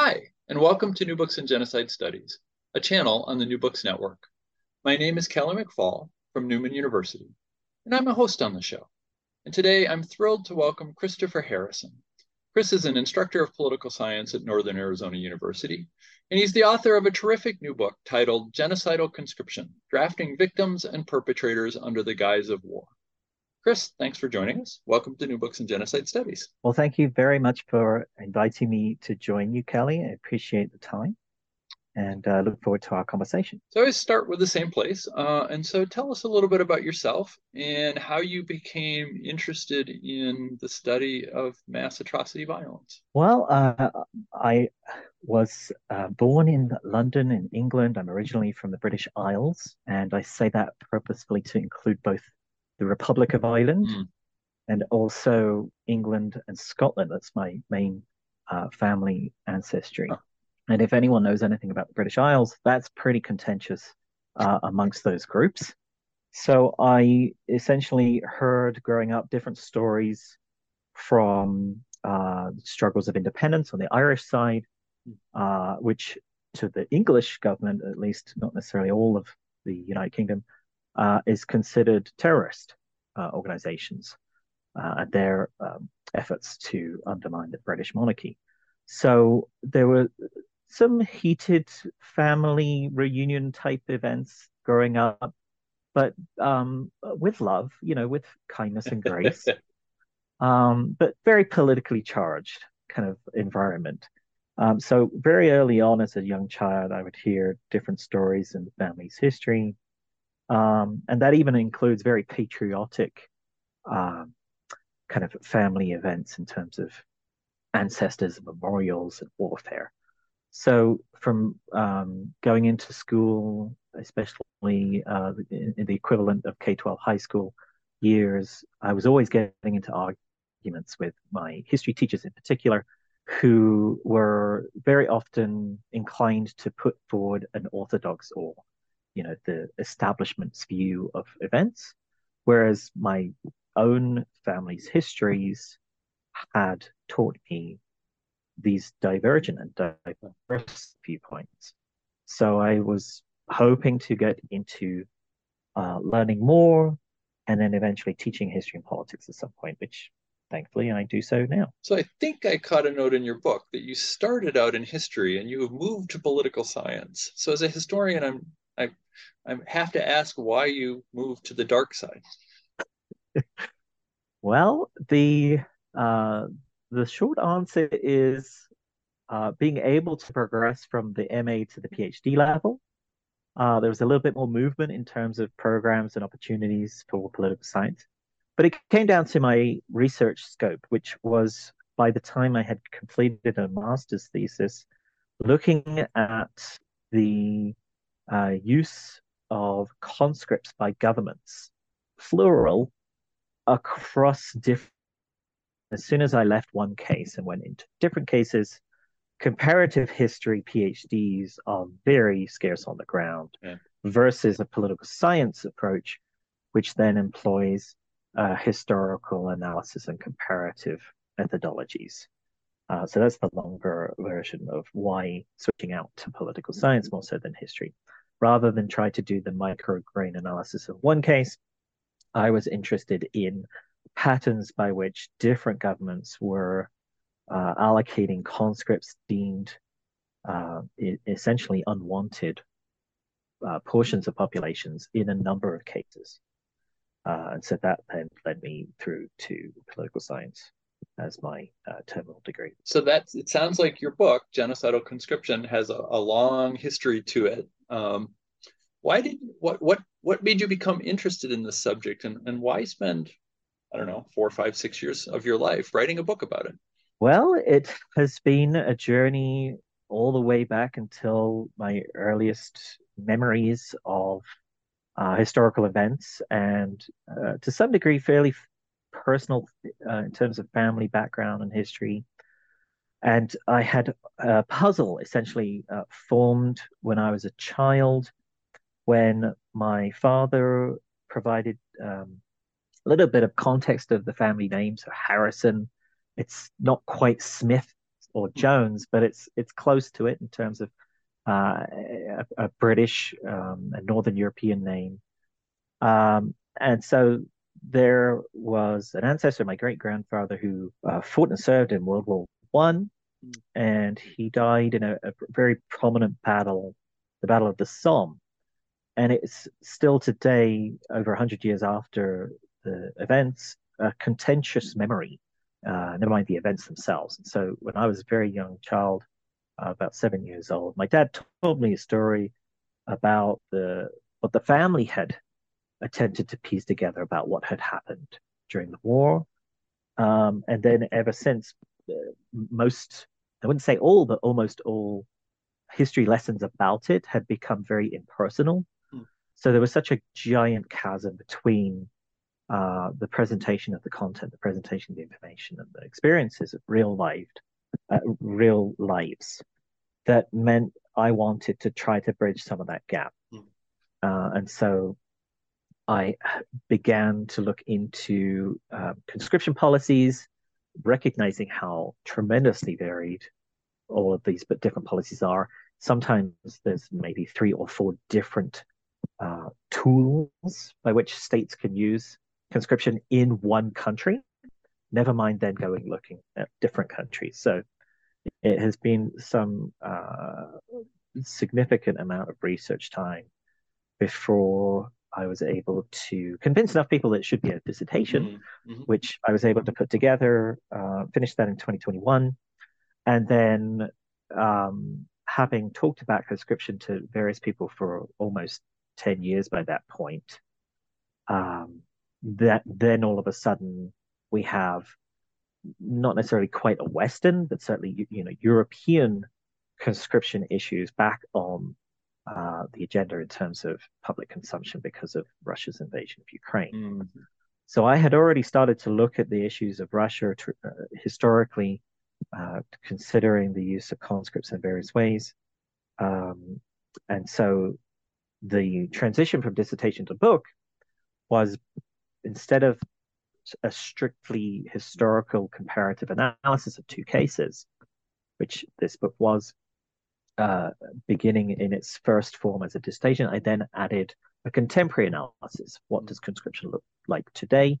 Hi, and welcome to New Books in Genocide Studies, a channel on the New Books Network. My name is Kelly McFall from Newman University, and I'm a host on the show. And today I'm thrilled to welcome Christopher Harrison. Chris is an instructor of political science at Northern Arizona University, and he's the author of a terrific new book titled Genocidal Conscription Drafting Victims and Perpetrators Under the Guise of War. Chris, thanks for joining us. Welcome to New Books in Genocide Studies. Well, thank you very much for inviting me to join you, Kelly. I appreciate the time and uh, look forward to our conversation. So I start with the same place. Uh, and so tell us a little bit about yourself and how you became interested in the study of mass atrocity violence. Well, uh, I was uh, born in London, in England. I'm originally from the British Isles, and I say that purposefully to include both the Republic of Ireland, mm. and also England and Scotland. That's my main uh, family ancestry. Oh. And if anyone knows anything about the British Isles, that's pretty contentious uh, amongst those groups. So I essentially heard growing up different stories from uh, struggles of independence on the Irish side, hmm. uh, which to the English government, at least, not necessarily all of the United Kingdom, uh, is considered terrorist uh, organizations uh, and their um, efforts to undermine the British monarchy. So there were some heated family reunion type events growing up, but um, with love, you know, with kindness and grace, um, but very politically charged kind of environment. Um, so very early on as a young child, I would hear different stories in the family's history, um, and that even includes very patriotic um, kind of family events in terms of ancestors, memorials, and warfare. So from um, going into school, especially uh, in, in, the equivalent of K-12 high school years, I was always getting into arguments with my history teachers in particular, who were very often inclined to put forward an orthodox or you know the establishment's view of events whereas my own family's histories had taught me these divergent and diverse viewpoints so i was hoping to get into uh, learning more and then eventually teaching history and politics at some point which thankfully I do so now. So I think I caught a note in your book that you started out in history and you have moved to political science. So as a historian, I'm I I have to ask why you moved to the dark side. well, the uh, the short answer is uh, being able to progress from the MA to the PhD level. Uh, there was a little bit more movement in terms of programs and opportunities for political science. But it came down to my research scope, which was by the time I had completed a master's thesis, looking at the uh, use of conscripts by governments, plural, across different. As soon as I left one case and went into different cases, comparative history PhDs are very scarce on the ground yeah. versus a political science approach, which then employs uh, historical analysis and comparative methodologies. Uh, so that's the longer version of why switching out to political science more so than history rather than try to do the micrograin analysis of one case, I was interested in patterns by which different governments were uh, allocating conscripts deemed uh, essentially unwanted uh, portions of populations in a number of cases. Uh, and so that then led me through to political science as my uh, terminal degree. So that's it sounds like your book, Genocidal Conscription, has a, a long history to it. Um, why did what what what made you become interested in this subject, and and why spend I don't know four, five, six years of your life writing a book about it? Well, it has been a journey all the way back until my earliest memories of uh, historical events and uh, to some degree fairly personal uh, in terms of family background and history. And I had a puzzle essentially uh, formed when I was a child when my father provided um, a little bit of context of the family name. So Harrison, it's not quite Smith or Jones, but it's it's close to it in terms of uh, a, a, British, um, a Northern European name. Um, and so there was an ancestor, my great grandfather, who uh, fought and served in World War One, and he died in a, a, very prominent battle, the Battle of the Somme. And it's still today, over 100 years after the events, a contentious memory, uh, never mind the events themselves. And so when I was a very young child, uh, about seven years old, my dad told me a story about the what the family had attempted to piece together about what had happened during the war. Um, and then ever since, uh, most, I wouldn't say all, but almost all history lessons about it had become very impersonal. Hmm. So there was such a giant chasm between uh, the presentation of the content, the presentation of the information, and the experiences of real lived, uh, real lives, that meant I wanted to try to bridge some of that gap. Hmm. Uh, and so I began to look into uh, conscription policies, recognizing how tremendously varied all of these but different policies are. Sometimes there's maybe three or four different uh, tools by which states can use conscription in one country. Never mind then going looking at different countries. So it has been some uh, significant amount of research time before I was able to convince enough people that it should be a dissertation, mm-hmm. mm-hmm. which I was able to put together, uh, finish that in 2021. And then, um, having talked about conscription to various people for almost 10 years by that point, um, that then all of a sudden we have not necessarily quite a Western, but certainly you know European conscription issues back on uh, the agenda in terms of public consumption because of Russia's invasion of Ukraine. Mm-hmm. So I had already started to look at the issues of Russia uh, historically, uh, considering the use of conscripts in various ways. Um, and so the transition from dissertation to book was instead of a strictly historical comparative analysis of two cases, which this book was, uh, beginning in its first form as a dissertation, I then added a contemporary analysis. What does conscription look like today?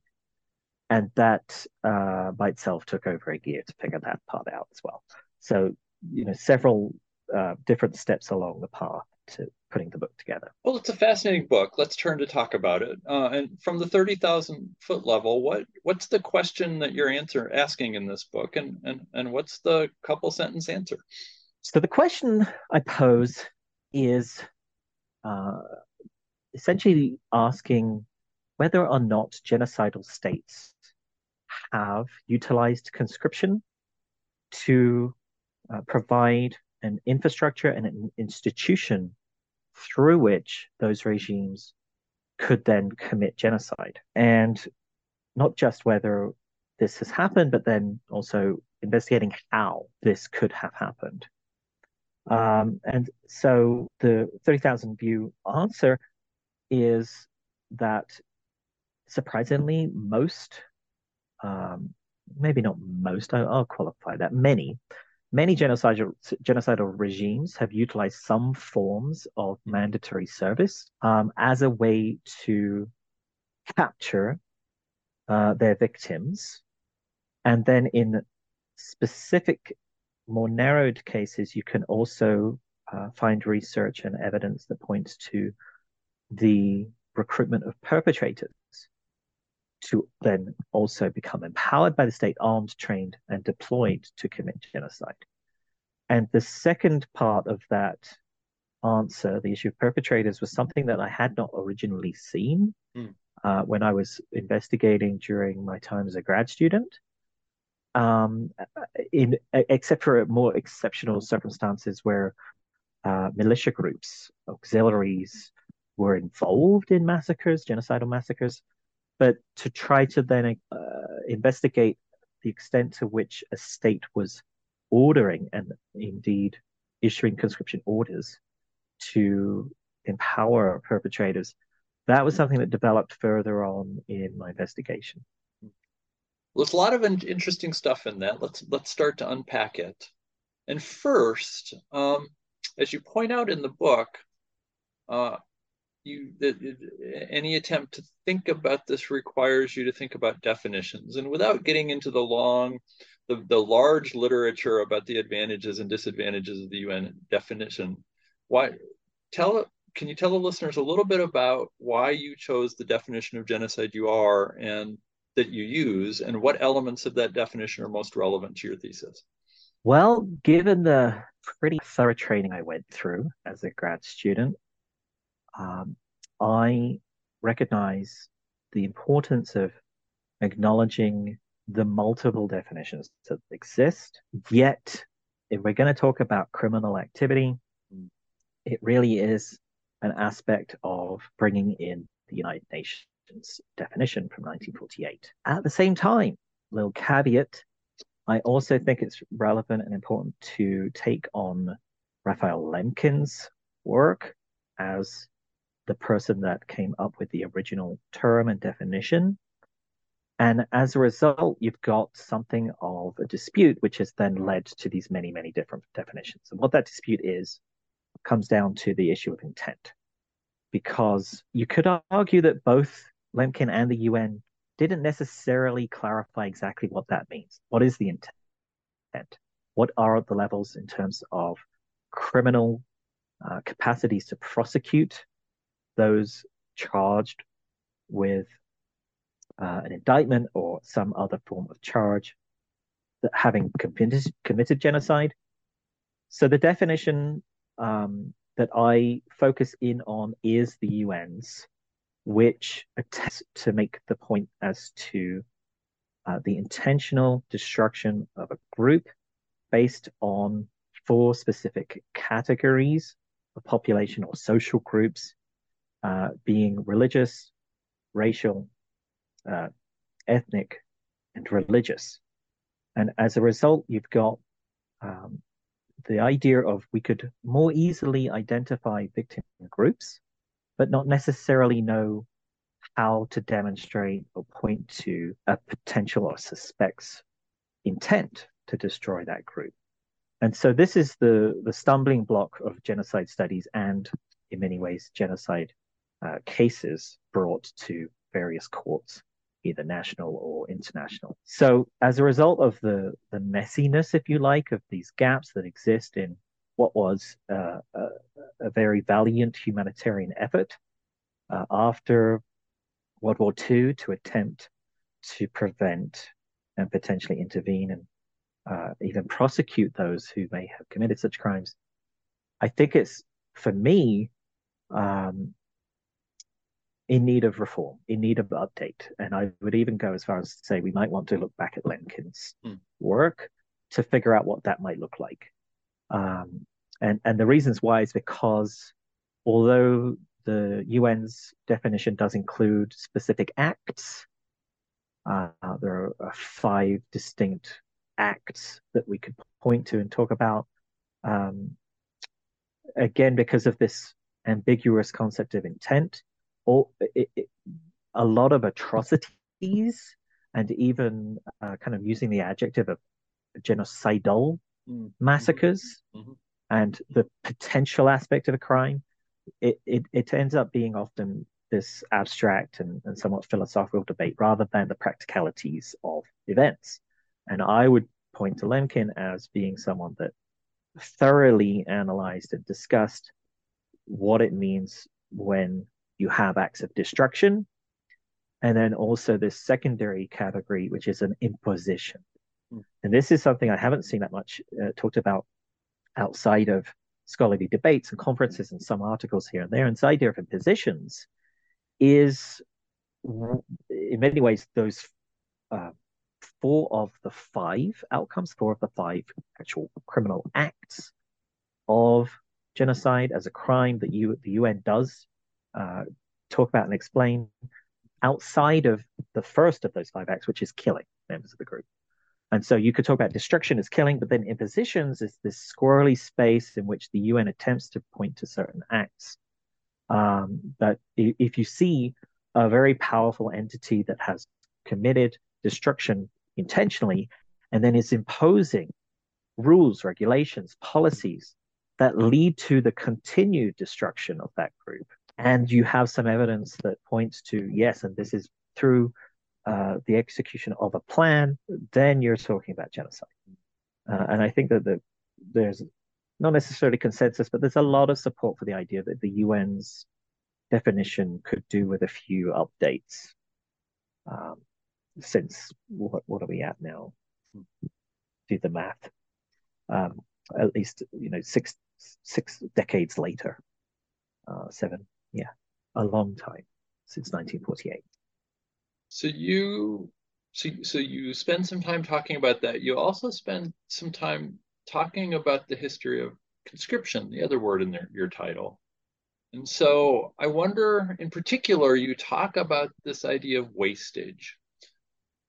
And that uh, by itself took over a year to figure that part out as well. So, you know, several uh, different steps along the path to putting the book together. Well, it's a fascinating book. Let's turn to talk about it. Uh, and from the thirty thousand foot level, what what's the question that you're answer asking in this book, and and and what's the couple sentence answer? So the question I pose is uh, essentially asking whether or not genocidal states have utilized conscription to uh, provide an infrastructure and an institution through which those regimes could then commit genocide. And not just whether this has happened, but then also investigating how this could have happened. Um, and so the 30,000 view answer is that surprisingly, most, um, maybe not most, I, will qualify that, many, many genocidal, genocidal regimes have utilized some forms of mandatory service um, as a way to capture uh, their victims. And then in specific more narrowed cases, you can also uh, find research and evidence that points to the recruitment of perpetrators to then also become empowered by the state, armed, trained, and deployed to commit genocide. And the second part of that answer, the issue of perpetrators, was something that I had not originally seen mm. uh, when I was investigating during my time as a grad student. Um, in except for more exceptional circumstances where uh, militia groups, auxiliaries, were involved in massacres, genocidal massacres, but to try to then uh, investigate the extent to which a state was ordering and indeed issuing conscription orders to empower perpetrators. That was something that developed further on in my investigation. There's a lot of interesting stuff in that. Let's let's start to unpack it. And first, um, as you point out in the book, uh, you any attempt to think about this requires you to think about definitions and without getting into the long the, the large literature about the advantages and disadvantages of the UN definition why tell can you tell the listeners a little bit about why you chose the definition of genocide you are and that you use and what elements of that definition are most relevant to your thesis well given the pretty thorough training i went through as a grad student um, I recognize the importance of acknowledging the multiple definitions that exist. Yet, if we're going to talk about criminal activity, it really is an aspect of bringing in the United Nations definition from 1948. At the same time, little caveat, I also think it's relevant and important to take on Raphael Lemkin's work as the person that came up with the original term and definition. And as a result, you've got something of a dispute, which has then led to these many, many different definitions. And what that dispute is comes down to the issue of intent. Because you could argue that both Lemkin and the UN didn't necessarily clarify exactly what that means. What is the intent? What are the levels in terms of criminal uh, capacities to prosecute those charged with uh, an indictment or some other form of charge that having committed, committed genocide. So the definition um, that I focus in on is the UN's, which attempts to make the point as to uh, the intentional destruction of a group based on four specific categories of population or social groups uh, being religious, racial, uh, ethnic, and religious. And as a result, you've got um, the idea of we could more easily identify victim groups, but not necessarily know how to demonstrate or point to a potential or suspect's intent to destroy that group. And so this is the, the stumbling block of genocide studies and, in many ways, genocide uh, cases brought to various courts, either national or international. So, as a result of the, the messiness, if you like, of these gaps that exist in what was uh, a, a, very valiant humanitarian effort uh, after World War II to attempt to prevent and potentially intervene and uh, even prosecute those who may have committed such crimes. I think it's, for me, um, in need of reform, in need of update. And I would even go as far as to say we might want to look back at Lemkin's mm. work to figure out what that might look like. Um, and and the reasons why is because although the UN's definition does include specific acts, uh, there are five distinct acts that we could point to and talk about. Um, again, because of this ambiguous concept of intent, or it, it, a lot of atrocities and even uh, kind of using the adjective of genocidal mm-hmm. massacres mm-hmm. and the potential aspect of a crime, it, it, it ends up being often this abstract and, and somewhat philosophical debate rather than the practicalities of events. And I would point to Lemkin as being someone that thoroughly analyzed and discussed what it means when you have acts of destruction. And then also this secondary category, which is an imposition. And this is something I haven't seen that much uh, talked about outside of scholarly debates and conferences and some articles here and there. And this idea of impositions is, in many ways, those uh, four of the five outcomes, four of the five actual criminal acts of genocide as a crime that you, the UN does uh, talk about and explain outside of the first of those five acts, which is killing members of the group. And so you could talk about destruction as killing, but then impositions is this squirrely space in which the UN attempts to point to certain acts. Um, but if you see a very powerful entity that has committed destruction intentionally and then is imposing rules, regulations, policies that lead to the continued destruction of that group, and you have some evidence that points to yes, and this is through uh, the execution of a plan, then you're talking about genocide. Uh, and I think that the, there's not necessarily consensus, but there's a lot of support for the idea that the UN's definition could do with a few updates. Um, since what what are we at now? Do the math. Um, at least you know six six decades later, uh, seven, yeah, a long time since 1948. So you so, so you spend some time talking about that. You also spend some time talking about the history of conscription, the other word in their, your title. And so I wonder, in particular, you talk about this idea of wastage.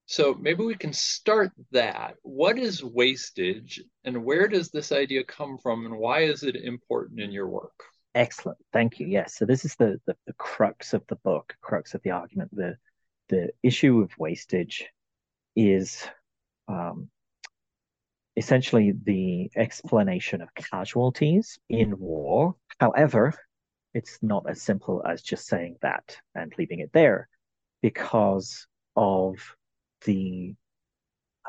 So maybe we can start that. What is wastage and where does this idea come from and why is it important in your work? Excellent. Thank you. Yes. So this is the, the, the crux of the book, crux of the argument. The the issue of wastage is um, essentially the explanation of casualties in war. However, it's not as simple as just saying that and leaving it there because of the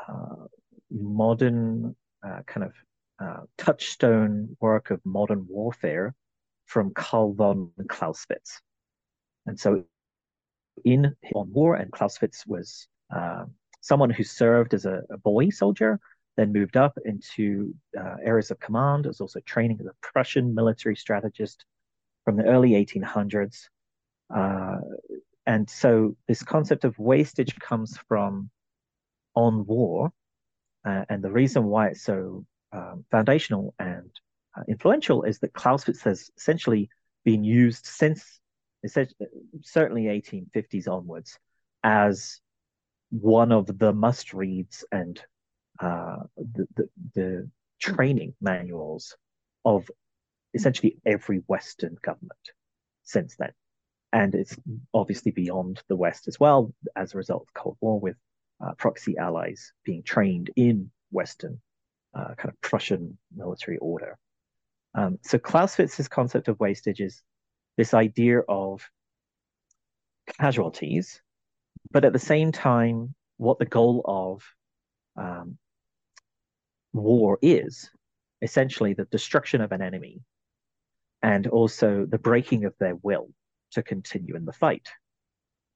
uh, modern uh, kind of uh, touchstone work of modern warfare from Carl von Clausewitz. And so in on war, and Clausewitz was uh, someone who served as a, a, boy soldier, then moved up into uh, areas of command, was also training as a Prussian military strategist from the early 1800s. Uh, and so this concept of wastage comes from on war. Uh, and the reason why it's so um, foundational and uh, influential is that Clausewitz has essentially been used since certainly 1850s onwards as one of the must reads and uh, the, the, the training manuals of essentially every Western government since then. And it's obviously beyond the West as well as a result of Cold War, with uh, proxy allies being trained in Western uh, kind of Prussian military order. Um, so Clausewitz's concept of wastage is this idea of casualties, but at the same time, what the goal of um, war is essentially the destruction of an enemy and also the breaking of their will to continue in the fight.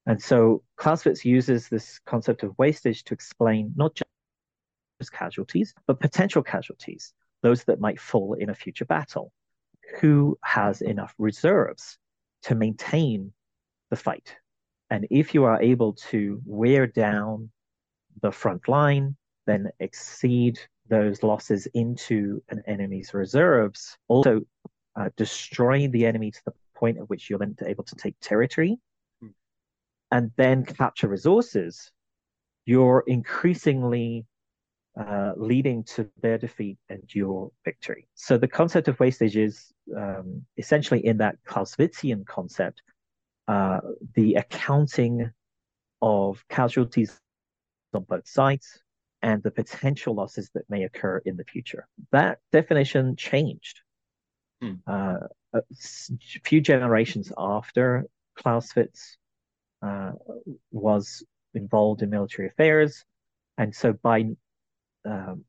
And so Clausewitz uses this concept of wastage to explain not just casualties, but potential casualties, those that might fall in a future battle who has enough reserves to maintain the fight. And if you are able to wear down the front line, then exceed those losses into an enemy's reserves, also uh, destroying the enemy to the point at which you're then able to take territory hmm. and then capture resources, you're increasingly uh, leading to their defeat and your victory. So the concept of wastage is um, essentially in that Clausewitzian concept, uh, the accounting of casualties on both sides and the potential losses that may occur in the future. That definition changed. Hmm. Uh, a few generations after Clausewitz uh, was involved in military affairs, and so by um,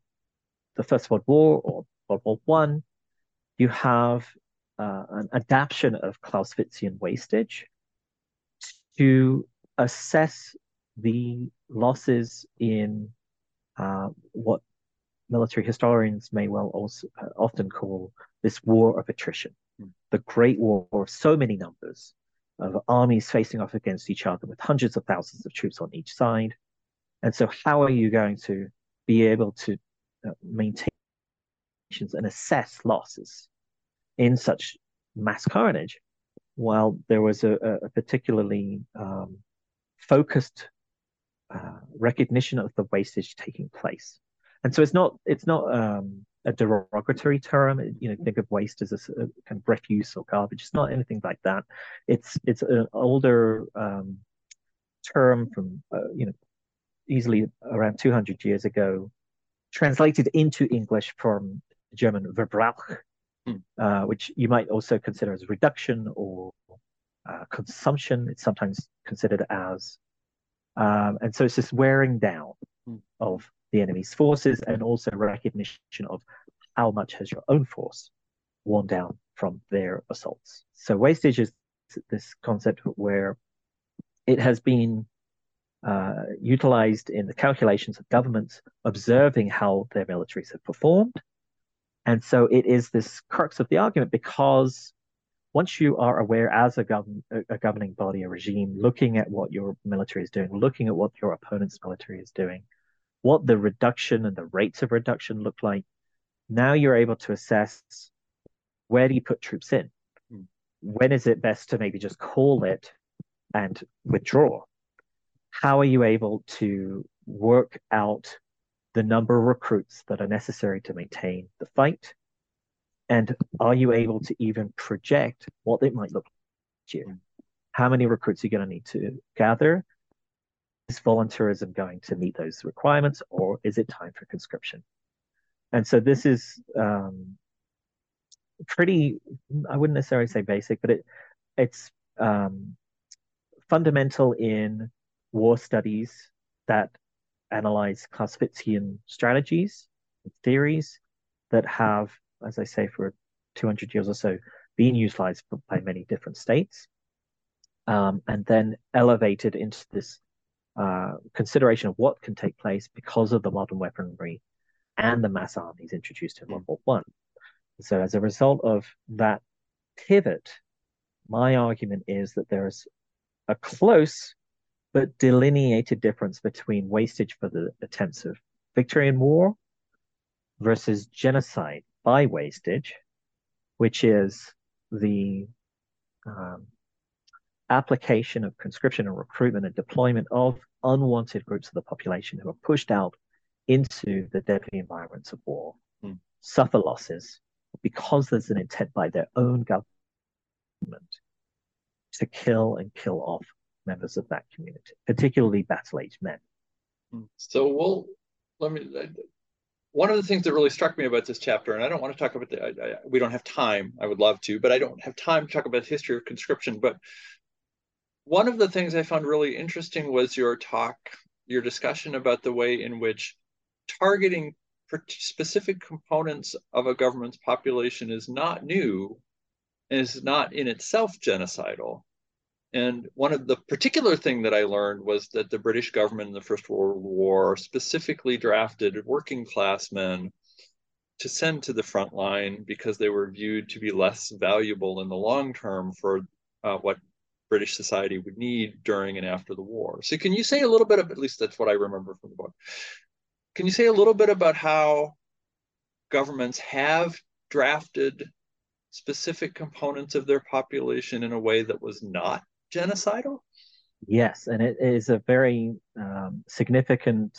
the First World War or World War One, you have uh, an adaptation of Clausewitzian wastage to assess the losses in uh, what military historians may well also uh, often call this war of attrition, mm. the great war of so many numbers of armies facing off against each other with hundreds of thousands of troops on each side, And so, how are you going to be able to uh, maintain and assess losses in such mass carnage while there was a, a particularly um, focused uh, recognition of the wastage taking place. And so it's not it's not um, a derogatory term. You know, think of waste as a, a, kind of refuse or garbage. It's not anything like that. It's it's an older um, term from uh, you know easily around 200 years ago, translated into English from German Verbrauch, mm. uh, which you might also consider as reduction or uh, consumption. It's sometimes considered as, um, and so it's this wearing down mm. of the enemy's forces and also recognition of how much has your own force worn down from their assaults. So wastage is this concept where it has been uh, utilized in the calculations of governments observing how their militaries have performed. And so it is this crux of the argument because once you are aware as a, gov- a governing body, a regime, looking at what your military is doing, looking at what your opponent's military is doing, what the reduction and the rates of reduction look like, now you're able to assess where do you put troops in? Hmm. When is it best to maybe just call it and withdraw? How are you able to work out the number of recruits that are necessary to maintain the fight? And are you able to even project what it might look like? How many recruits are you going to need to gather? Is volunteerism going to meet those requirements, or is it time for conscription? And so this is um, pretty, I wouldn't necessarily say basic, but it it's um, fundamental in war studies that analyze Clausewitzian strategies, and theories that have, as I say, for 200 years or so, been utilized by many different states, um, and then elevated into this uh, consideration of what can take place because of the modern weaponry and the mass armies introduced in World War One. So, as a result of that pivot, my argument is that there is a close but delineated difference between wastage for the attempts of Victorian war versus genocide by wastage, which is the um, application of conscription and recruitment and deployment of unwanted groups of the population who are pushed out into the deadly environments of war, mm. suffer losses because there's an intent by their own government to kill and kill off members of that community, particularly battle aged men. Hmm. So we'll let me. One of the things that really struck me about this chapter, and I don't want to talk about the, I, I, we don't have time. I would love to, but I don't have time to talk about the history of conscription. But one of the things I found really interesting was your talk, your discussion about the way in which targeting specific components of a government's population is not new, and is not in itself genocidal, and one of the particular thing that I learned was that the British government in the First World War specifically drafted working class men to send to the front line because they were viewed to be less valuable in the long term for uh, what British society would need during and after the war. So, can you say a little bit of, at least that's what I remember from the book. Can you say a little bit about how governments have drafted specific components of their population in a way that was not genocidal? Yes, and it is a very um, significant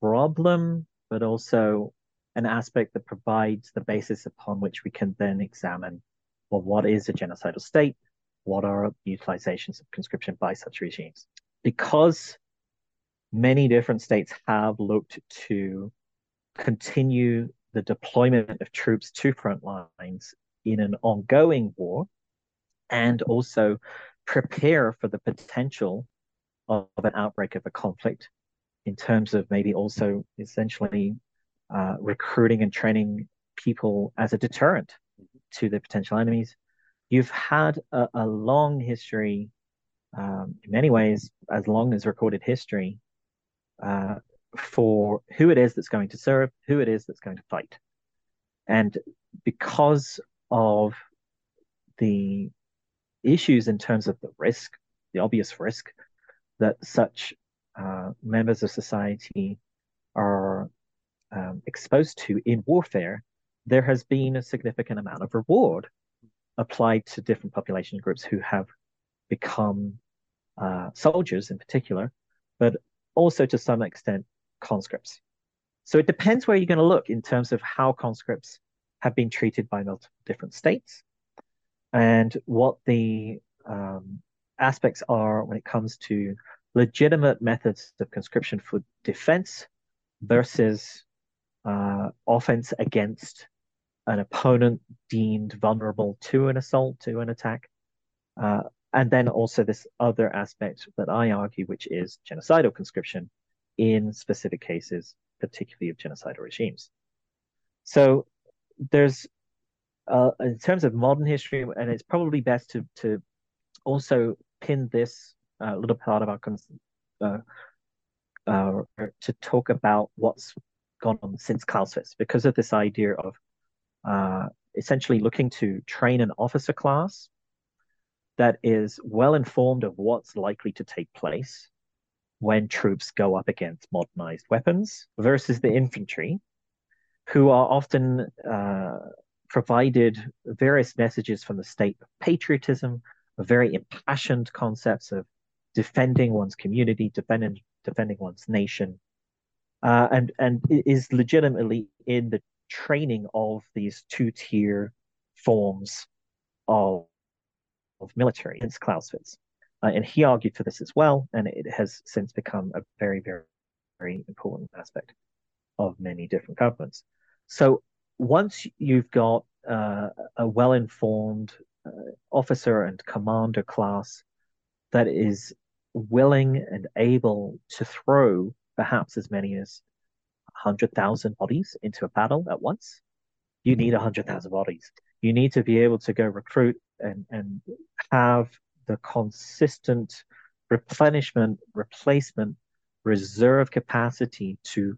problem, but also an aspect that provides the basis upon which we can then examine well, what is a genocidal state? What are utilizations of conscription by such regimes? Because many different states have looked to continue the deployment of troops to front lines in an ongoing war and also prepare for the potential of, of an outbreak of a conflict in terms of maybe also essentially uh, recruiting and training people as a deterrent to the potential enemies. You've had a, a long history, um, in many ways, as long as recorded history, uh, for who it is that's going to serve, who it is that's going to fight. And because of the issues in terms of the risk, the obvious risk that such uh, members of society are um, exposed to in warfare, there has been a significant amount of reward applied to different population groups who have become uh, soldiers in particular, but also to some extent conscripts. So it depends where you're going to look in terms of how conscripts have been treated by multiple different states and what the um, aspects are when it comes to legitimate methods of conscription for defense versus uh, offense against an opponent deemed vulnerable to an assault, to an attack. Uh, and then also this other aspect that I argue, which is genocidal conscription in specific cases, particularly of genocidal regimes. So there's, uh, in terms of modern history, and it's probably best to, to also pin this uh, little part of our uh, uh, to talk about what's gone on since Clausewitz because of this idea of uh, essentially looking to train an officer class that is well informed of what's likely to take place when troops go up against modernized weapons versus the infantry, who are often uh, provided various messages from the state of patriotism, very impassioned concepts of defending one's community, defending defending one's nation, uh, and and is legitimately in the training of these two tier forms of of military since Clausewitz. Uh, and he argued for this as well, and it has since become a very, very, very important aspect of many different governments. So once you've got uh, a well informed uh, officer and commander class that is willing and able to throw perhaps as many as 100,000 bodies into a battle at once, you need 100,000 bodies. You need to be able to go recruit and, and have the consistent replenishment, replacement, reserve capacity to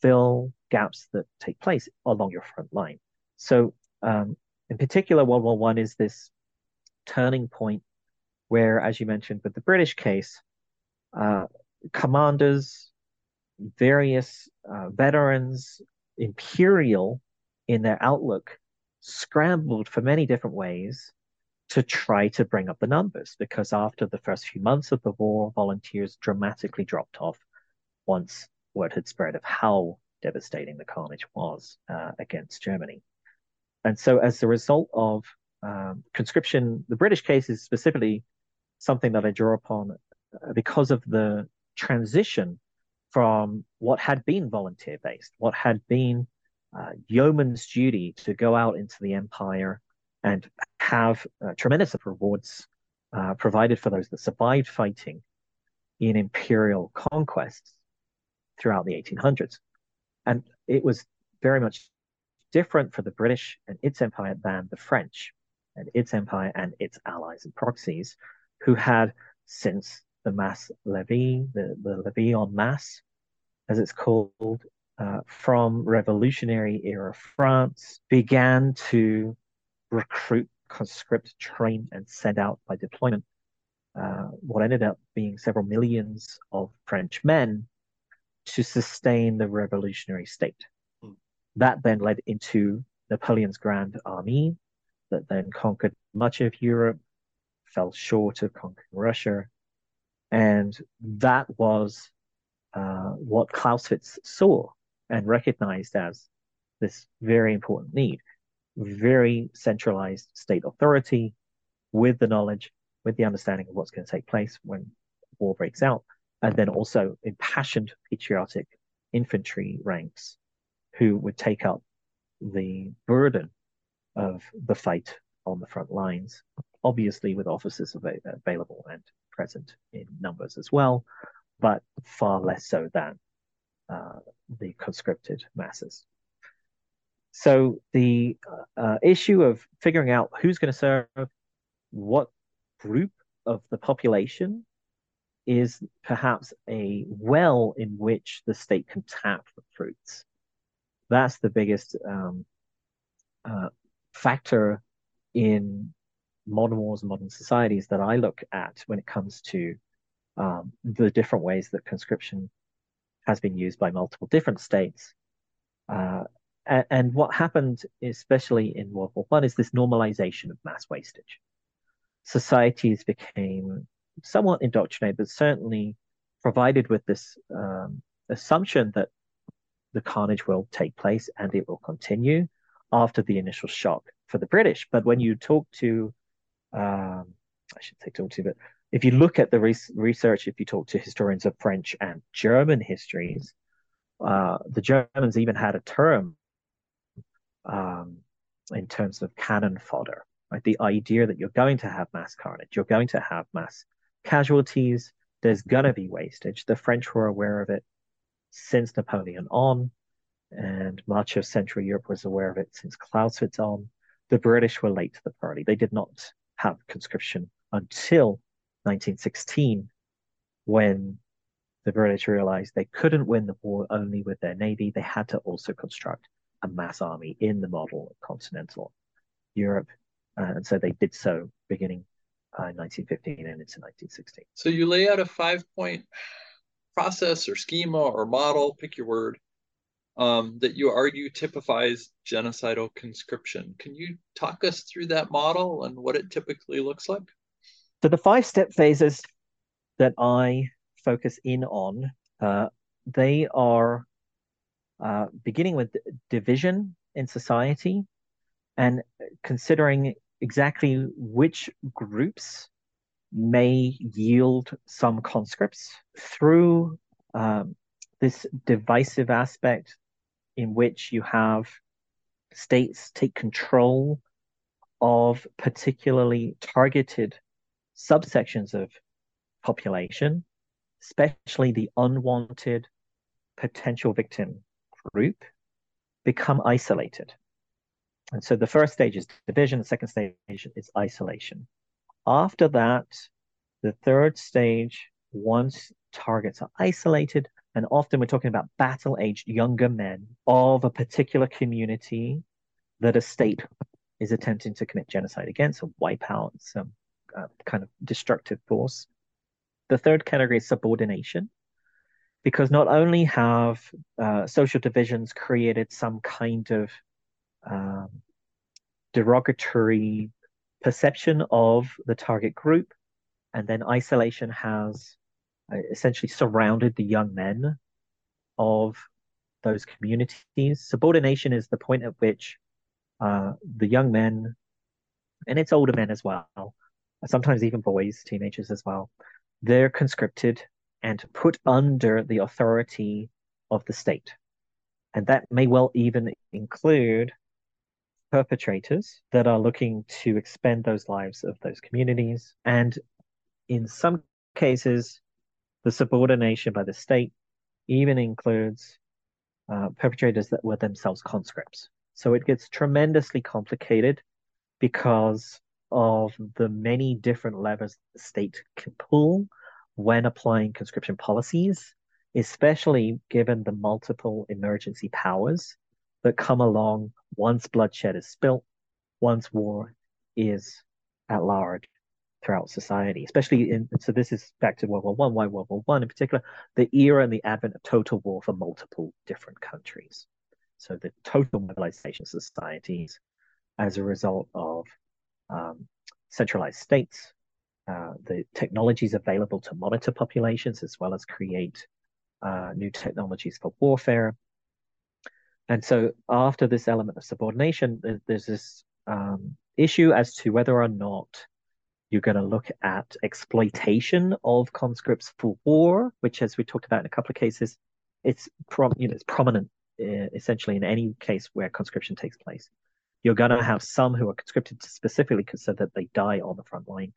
fill gaps that take place along your front line. So, um, in particular, World War One is this turning point where, as you mentioned, with the British case, uh, commanders, various uh, veterans, imperial in their outlook, scrambled for many different ways to try to bring up the numbers because after the first few months of the war, volunteers dramatically dropped off once word had spread of how devastating the carnage was uh, against Germany. And so, as a result of um, conscription, the British case is specifically something that I draw upon uh, because of the transition from what had been volunteer based, what had been uh, yeoman's duty to go out into the empire and have uh, tremendous rewards uh, provided for those that survived fighting in imperial conquests throughout the 1800s. And it was very much different for the British and its empire than the French and its empire and its allies and proxies, who had since the mass levy, the, the levy en masse, as it's called, uh, from revolutionary era France, began to recruit, conscript, train, and send out by deployment uh, what ended up being several millions of French men to sustain the revolutionary state. Mm. That then led into Napoleon's Grand Army, that then conquered much of Europe, fell short of conquering Russia. And that was uh, what Clausewitz saw and recognized as this very important need. Very centralized state authority with the knowledge, with the understanding of what's going to take place when war breaks out, and then also impassioned patriotic infantry ranks who would take up the burden of the fight on the front lines, obviously with officers av- available and present in numbers as well, but far less so than uh, the conscripted masses. So the uh, issue of figuring out who's going to serve what group of the population is perhaps a well in which the state can tap the fruits. That's the biggest um, uh, factor in modern wars modern societies that I look at when it comes to um, the different ways that conscription has been used by multiple different states. Uh, and, and, what happened, especially in World War One, is this normalization of mass wastage. Societies became somewhat indoctrinated, but certainly provided with this um, assumption that the carnage will take place and it will continue after the initial shock for the British. But when you talk to, um, I should say talk to, but if you look at the research, if you talk to historians of French and German histories, uh, the Germans even had a term um, in terms of cannon fodder, right? The idea that you're going to have mass carnage, you're going to have mass casualties, there's going to be wastage. The French were aware of it since Napoleon on, and much of Central Europe was aware of it since Clausewitz on. The British were late to the party. They did not have conscription until 1916, when the British realized they couldn't win the war only with their navy. They had to also construct a mass army in the model of continental Europe. Uh, and so they did so beginning uh, 1915 and into 1916. So you lay out a five point process or schema or model, pick your word, um, that you argue typifies genocidal conscription. Can you talk us through that model and what it typically looks like? So the five step phases that I focus in on, uh, they are uh, beginning with division in society and considering exactly which groups may yield some conscripts through um, this divisive aspect in which you have states take control of particularly targeted subsections of population, especially the unwanted potential victim group, become isolated. And so the first stage is division, the second stage is isolation. After that, the third stage, once targets are isolated, and often we're talking about battle aged younger men of a particular community that a state is attempting to commit genocide against or wipe out some uh, kind of destructive force. The third category is subordination, because not only have uh, social divisions created some kind of um, derogatory perception of the target group, and then isolation has uh, essentially surrounded the young men of those communities. Subordination is the point at which uh, the young men, and it's older men as well, sometimes even boys, teenagers as well, they're conscripted and put under the authority of the state. And that may well even include perpetrators that are looking to expend those lives of those communities. And in some cases, the subordination by the state even includes uh, perpetrators that were themselves conscripts. So it gets tremendously complicated because of the many different levers the state can pull when applying conscription policies, especially given the multiple emergency powers that come along once bloodshed is spilt, once war is at large throughout society, especially in so this is back to World War One, why World War One in particular, the era and the advent of total war for multiple different countries. So the total mobilization of societies as a result of um, centralized states, uh, the technologies available to monitor populations as well as create uh, new technologies for warfare, and so after this element of subordination, there's this um, issue as to whether or not you're going to look at exploitation of conscripts for war, which, as we talked about in a couple of cases, it's prom- you know it's prominent uh, essentially in any case where conscription takes place. You're going to have some who are conscripted specifically so that they die on the front line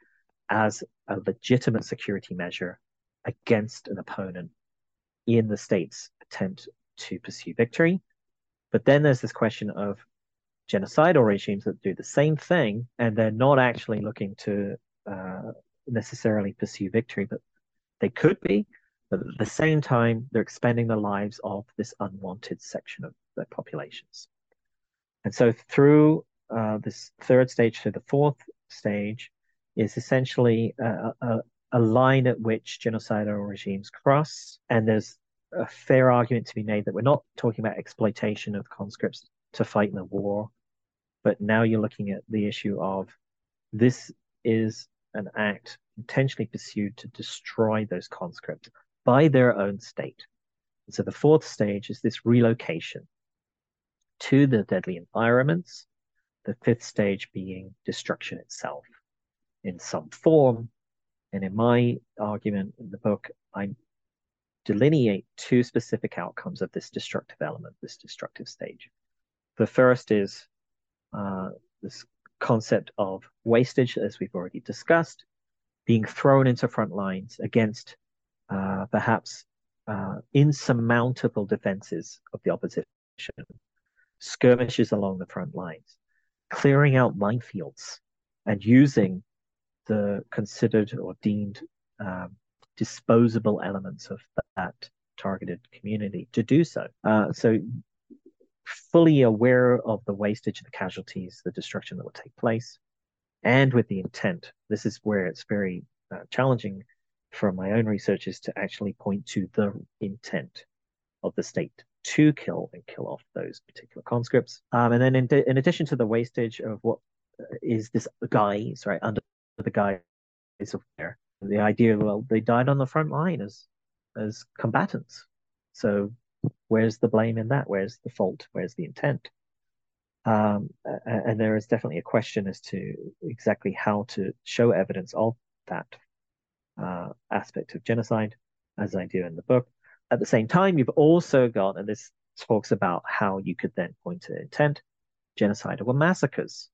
as a legitimate security measure against an opponent in the state's attempt to pursue victory. But then there's this question of genocidal regimes that do the same thing, and they're not actually looking to uh, necessarily pursue victory, but they could be. But at the same time, they're expending the lives of this unwanted section of their populations. And so through uh, this third stage to the fourth stage is essentially a, a, a line at which genocidal regimes cross, and there's a fair argument to be made that we're not talking about exploitation of conscripts to fight in the war, but now you're looking at the issue of this is an act intentionally pursued to destroy those conscripts by their own state. And so the fourth stage is this relocation to the deadly environments, the fifth stage being destruction itself in some form. And in my argument in the book, I delineate two specific outcomes of this destructive element, this destructive stage. The first is uh, this concept of wastage, as we've already discussed, being thrown into front lines against uh, perhaps uh, insurmountable defenses of the opposition, skirmishes along the front lines, clearing out minefields, and using the considered or deemed um, disposable elements of that targeted community to do so. Uh, so, fully aware of the wastage, the casualties, the destruction that will take place, and with the intent. This is where it's very uh, challenging from my own research is to actually point to the intent of the state to kill and kill off those particular conscripts. Um, and then in, in addition to the wastage of what uh, this guise, right, under the guise of there, the idea, well, they died on the front line as as combatants. So where's the blame in that? Where's the fault? Where's the intent? Um, and there is definitely a question as to exactly how to show evidence of that uh, aspect of genocide, as I do in the book. At the same time, you've also got, and this talks about how you could then point to intent, genocidal massacres.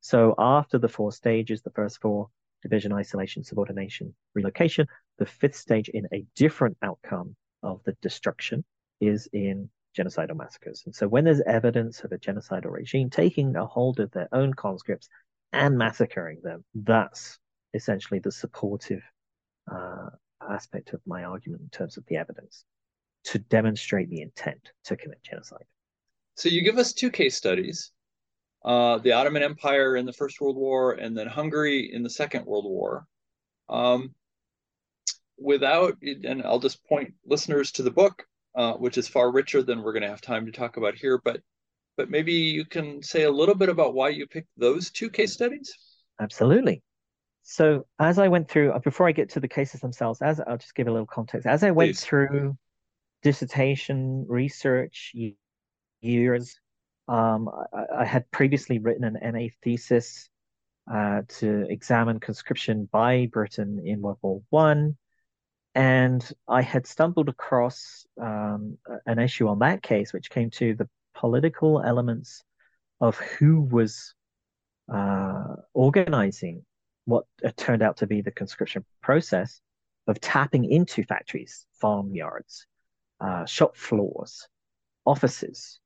So after the four stages, the first four, division, isolation, subordination, relocation, the fifth stage in a different outcome of the destruction is in genocidal massacres. And so when there's evidence of a genocidal regime taking a hold of their own conscripts and massacring them, that's essentially the supportive uh, aspect of my argument in terms of the evidence to demonstrate the intent to commit genocide. So you give us two case studies uh, the Ottoman Empire in the First World War and then Hungary in the Second World War. Um, without, and I'll just point listeners to the book, uh, which is far richer than we're going to have time to talk about here. But but maybe you can say a little bit about why you picked those two case studies. Absolutely. So as I went through, uh, before I get to the cases themselves, as I'll just give a little context. As I went Please. through dissertation research years, um, I, I, had previously written an MA thesis uh, to examine conscription by Britain in World War One, and I had stumbled across um, an issue on that case, which came to the political elements of who was uh, organizing what turned out to be the conscription process of tapping into factories, farmyards, uh, shop floors, offices,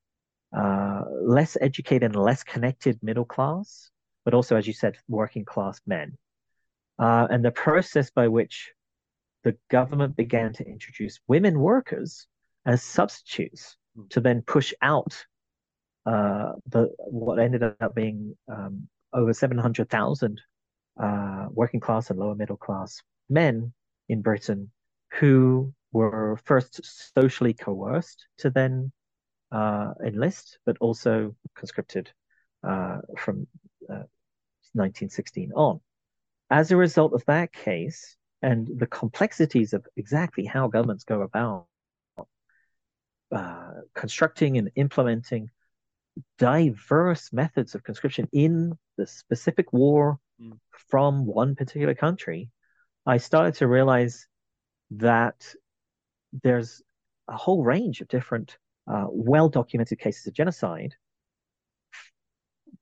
uh, less educated and less connected middle class, but also, as you said, working class men. Uh, and the process by which the government began to introduce women workers as substitutes mm. to then push out uh, the what ended up being um, over 700,000 uh, working class and lower middle class men in Britain who were first socially coerced to then enlist, but also conscripted uh, from 1916 uh, on. As a result of that case, and the complexities of exactly how governments go about uh, constructing and implementing diverse methods of conscription in the specific war mm. from one particular country, I started to realize that there's a whole range of different uh, well documented cases of genocide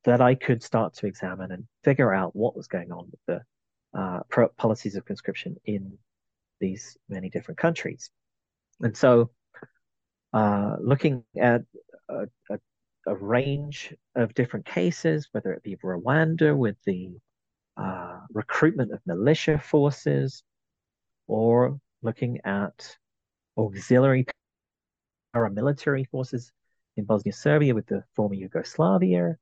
that I could start to examine and figure out what was going on with the uh, policies of conscription in these many different countries. And so, uh, looking at a, a, a, range of different cases, whether it be Rwanda with the uh, recruitment of militia forces, or looking at auxiliary paramilitary forces in Bosnia Serbia with the former Yugoslavia,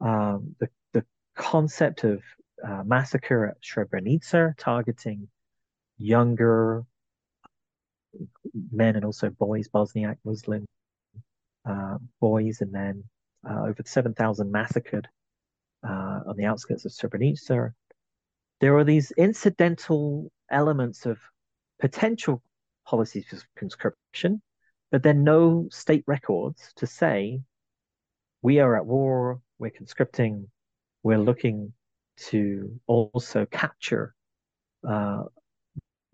um, the, the concept of uh, massacre at Srebrenica, targeting younger men and also boys, Bosniak Muslim uh, boys and men, uh, over 7,000 massacred uh, on the outskirts of Srebrenica. There are these incidental elements of potential policies of conscription, but then no state records to say we are at war, we're conscripting, we're looking to also capture uh,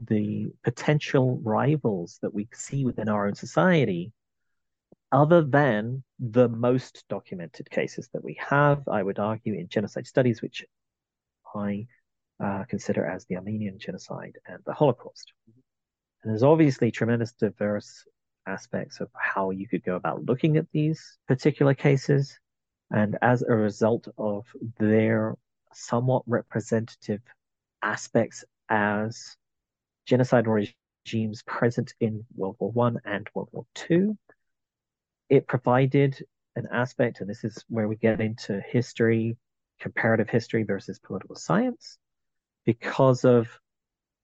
the potential rivals that we see within our own society, other than the most documented cases that we have, I would argue, in genocide studies, which I uh, consider as the Armenian genocide and the Holocaust. And there's obviously tremendous diverse aspects of how you could go about looking at these particular cases. And as a result of their somewhat representative aspects as genocidal regimes present in World War One and World War Two. It provided an aspect, and this is where we get into history, comparative history versus political science, because of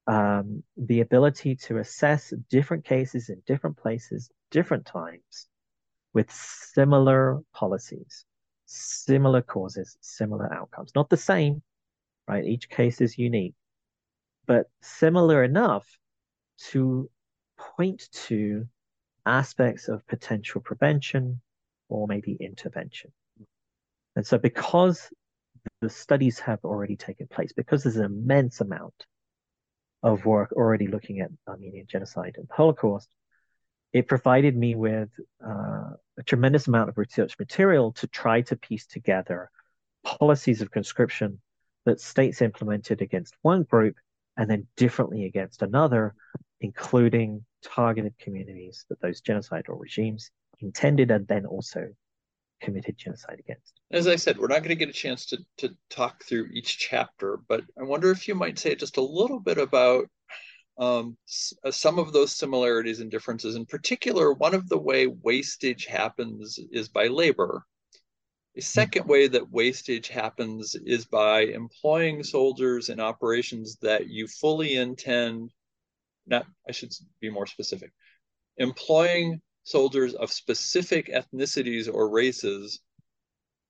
um, the ability to assess different cases in different places, different times, with similar policies, similar causes, similar outcomes. Not the same, right? Each case is unique, but similar enough to point to aspects of potential prevention or maybe intervention. And so, because the studies have already taken place, because there's an immense amount of work already looking at Armenian genocide and Holocaust, it provided me with uh, a tremendous amount of research material to try to piece together policies of conscription that states implemented against one group and then differently against another, including targeted communities that those genocidal regimes intended and then also committed genocide against. As I said, we're not going to get a chance to, to talk through each chapter, but I wonder if you might say just a little bit about um, uh, some of those similarities and differences. In particular, one of the way wastage happens is by labor. A second way that wastage happens is by employing soldiers in operations that you fully intend, not, I should be more specific, employing soldiers of specific ethnicities or races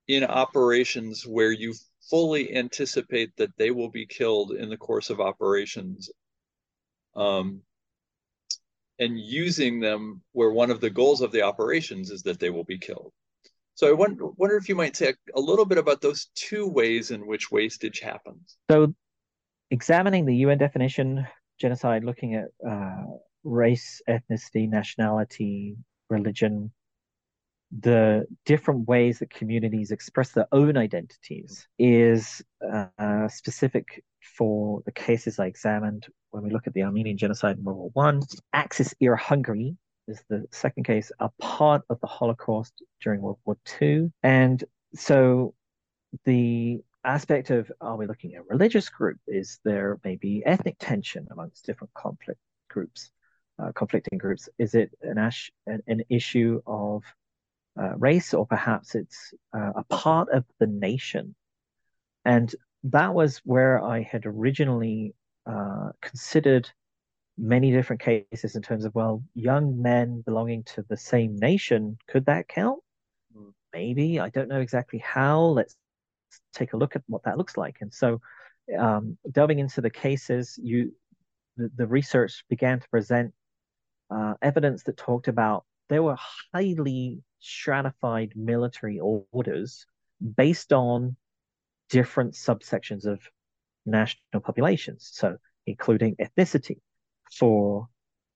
in operations where you fully anticipate that they will be killed in the course of operations um, and using them where one of the goals of the operations is that they will be killed. So I wonder, wonder if you might say a, little bit about those two ways in which wastage happens. So, examining the UN definition genocide, looking at uh, race, ethnicity, nationality, religion, the different ways that communities express their own identities is uh, specific for the cases I examined when we look at the Armenian genocide in World War One. Axis era Hungary is the second case, a part of the Holocaust during World War II. And so the aspect of are we looking at religious group? Is there maybe ethnic tension amongst different conflict groups, conflicting groups? Is it an, ash, an, an issue of uh, race, or perhaps it's uh, a part of the nation? And that was where I had originally uh, considered many different cases in terms of well young men belonging to the same nation could that count mm. maybe i don't know exactly how let's take a look at what that looks like and so um, delving into the cases you the, the research began to present uh, evidence that talked about there were highly stratified military orders based on different subsections of national populations so including ethnicity for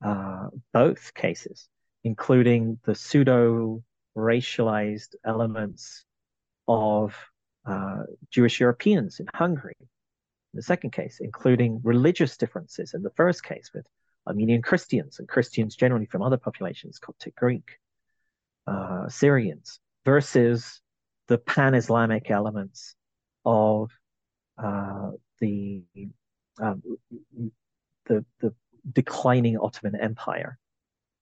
uh, both cases, including the pseudo racialized elements of uh, Jewish Europeans in Hungary. In the second case, including religious differences in the first case with Armenian Christians and Christians generally from other populations, Coptic Greek, uh, Syrians, versus the pan Islamic elements of uh, the, um, the, the declining Ottoman Empire,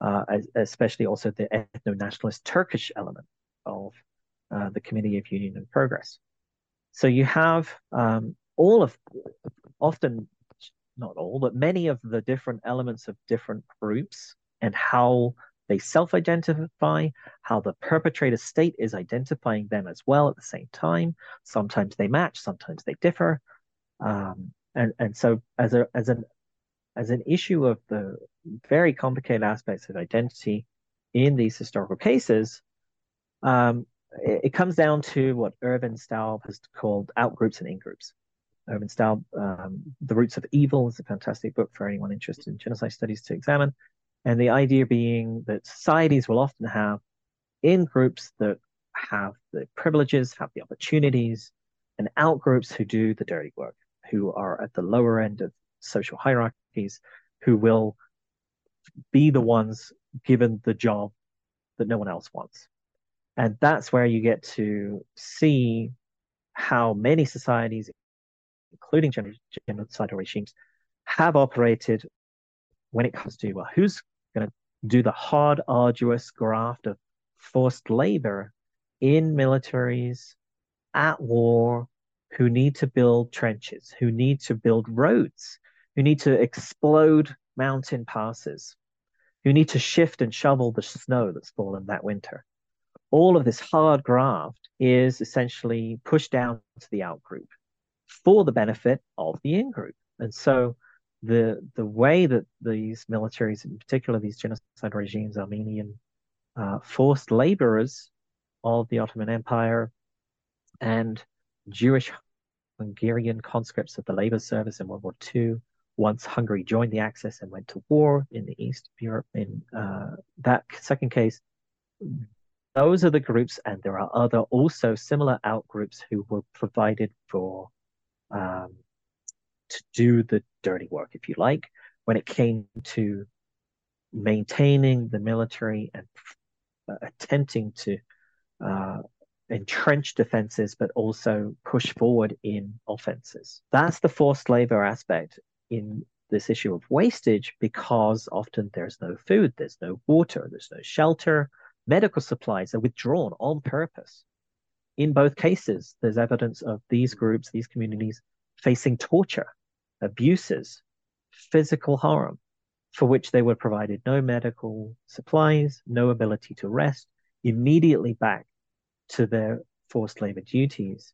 uh, especially also the ethno-nationalist Turkish element of uh, the Committee of Union and Progress. So you have um, all of, often not all, but many of the different elements of different groups and how they self identify, how the perpetrator state is identifying them as well at the same time. Sometimes they match, sometimes they differ. Um, and, and so, as, a, as, an, as an issue of the very complicated aspects of identity in these historical cases, um, it, it, comes down to what Ervin Staub has called outgroups and ingroups. Ervin Staub, um, The Roots of Evil is a fantastic book for anyone interested in genocide studies to examine. And the idea being that societies will often have in groups that have the privileges, have the opportunities, and out groups who do the dirty work, who are at the lower end of social hierarchies, who will be the ones given the job that no one else wants. And that's where you get to see how many societies, including genocidal regimes, have operated when it comes to well, who's going to do the hard, arduous graft of forced labor in militaries at war who need to build trenches, who need to build roads, who need to explode mountain passes, who need to shift and shovel the snow that's fallen that winter. All of this hard graft is essentially pushed down to the out group for the benefit of the in group. And so the the way that these militaries, in particular these genocide regimes, Armenian uh, forced laborers of the Ottoman Empire and Jewish Hungarian conscripts of the labor service in World War II. Once Hungary joined the Axis and went to war in the east of Europe, in uh, that second case, those are the groups, and there are other also similar out groups who were provided for um, to do the dirty work, if you like, when it came to maintaining the military and uh, attempting to uh, entrench defenses, but also push forward in offenses. That's the forced labor aspect in this issue of wastage because often there's no food, there's no water, there's no shelter. Medical supplies are withdrawn on purpose. In both cases, there's evidence of these groups, these communities facing torture abuses, physical harm, for which they were provided no medical supplies, no ability to rest, immediately back to their forced labor duties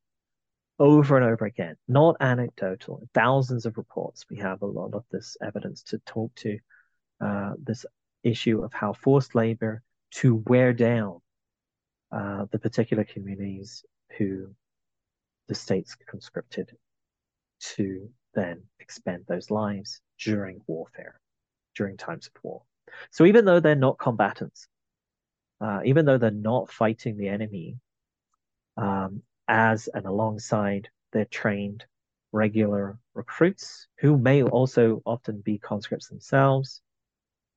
over and over again. Not anecdotal, thousands of reports. We have a lot of this evidence to talk to uh, this issue of how forced labor to wear down uh, the particular communities who the states conscripted to then expend those lives during warfare, during times of war. So even though they're not combatants, uh, even though they're not fighting the enemy um, as and alongside their trained regular recruits, who may also often be conscripts themselves,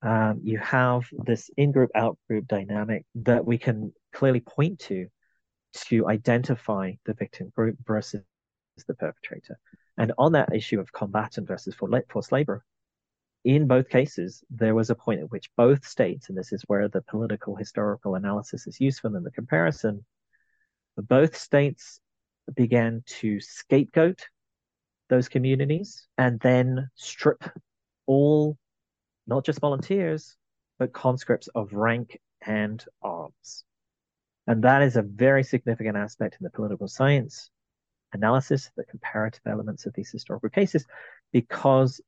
um, you have this in-group, out-group dynamic that we can clearly point to to identify the victim group versus the perpetrator. And on that issue of combatant versus forced labor, in both cases, there was a point at which both states, and this is where the political historical analysis is useful in the comparison, both states began to scapegoat those communities and then strip all, not just volunteers, but conscripts of rank and arms. And that is a very significant aspect in the political science analysis, the comparative elements of these historical cases, because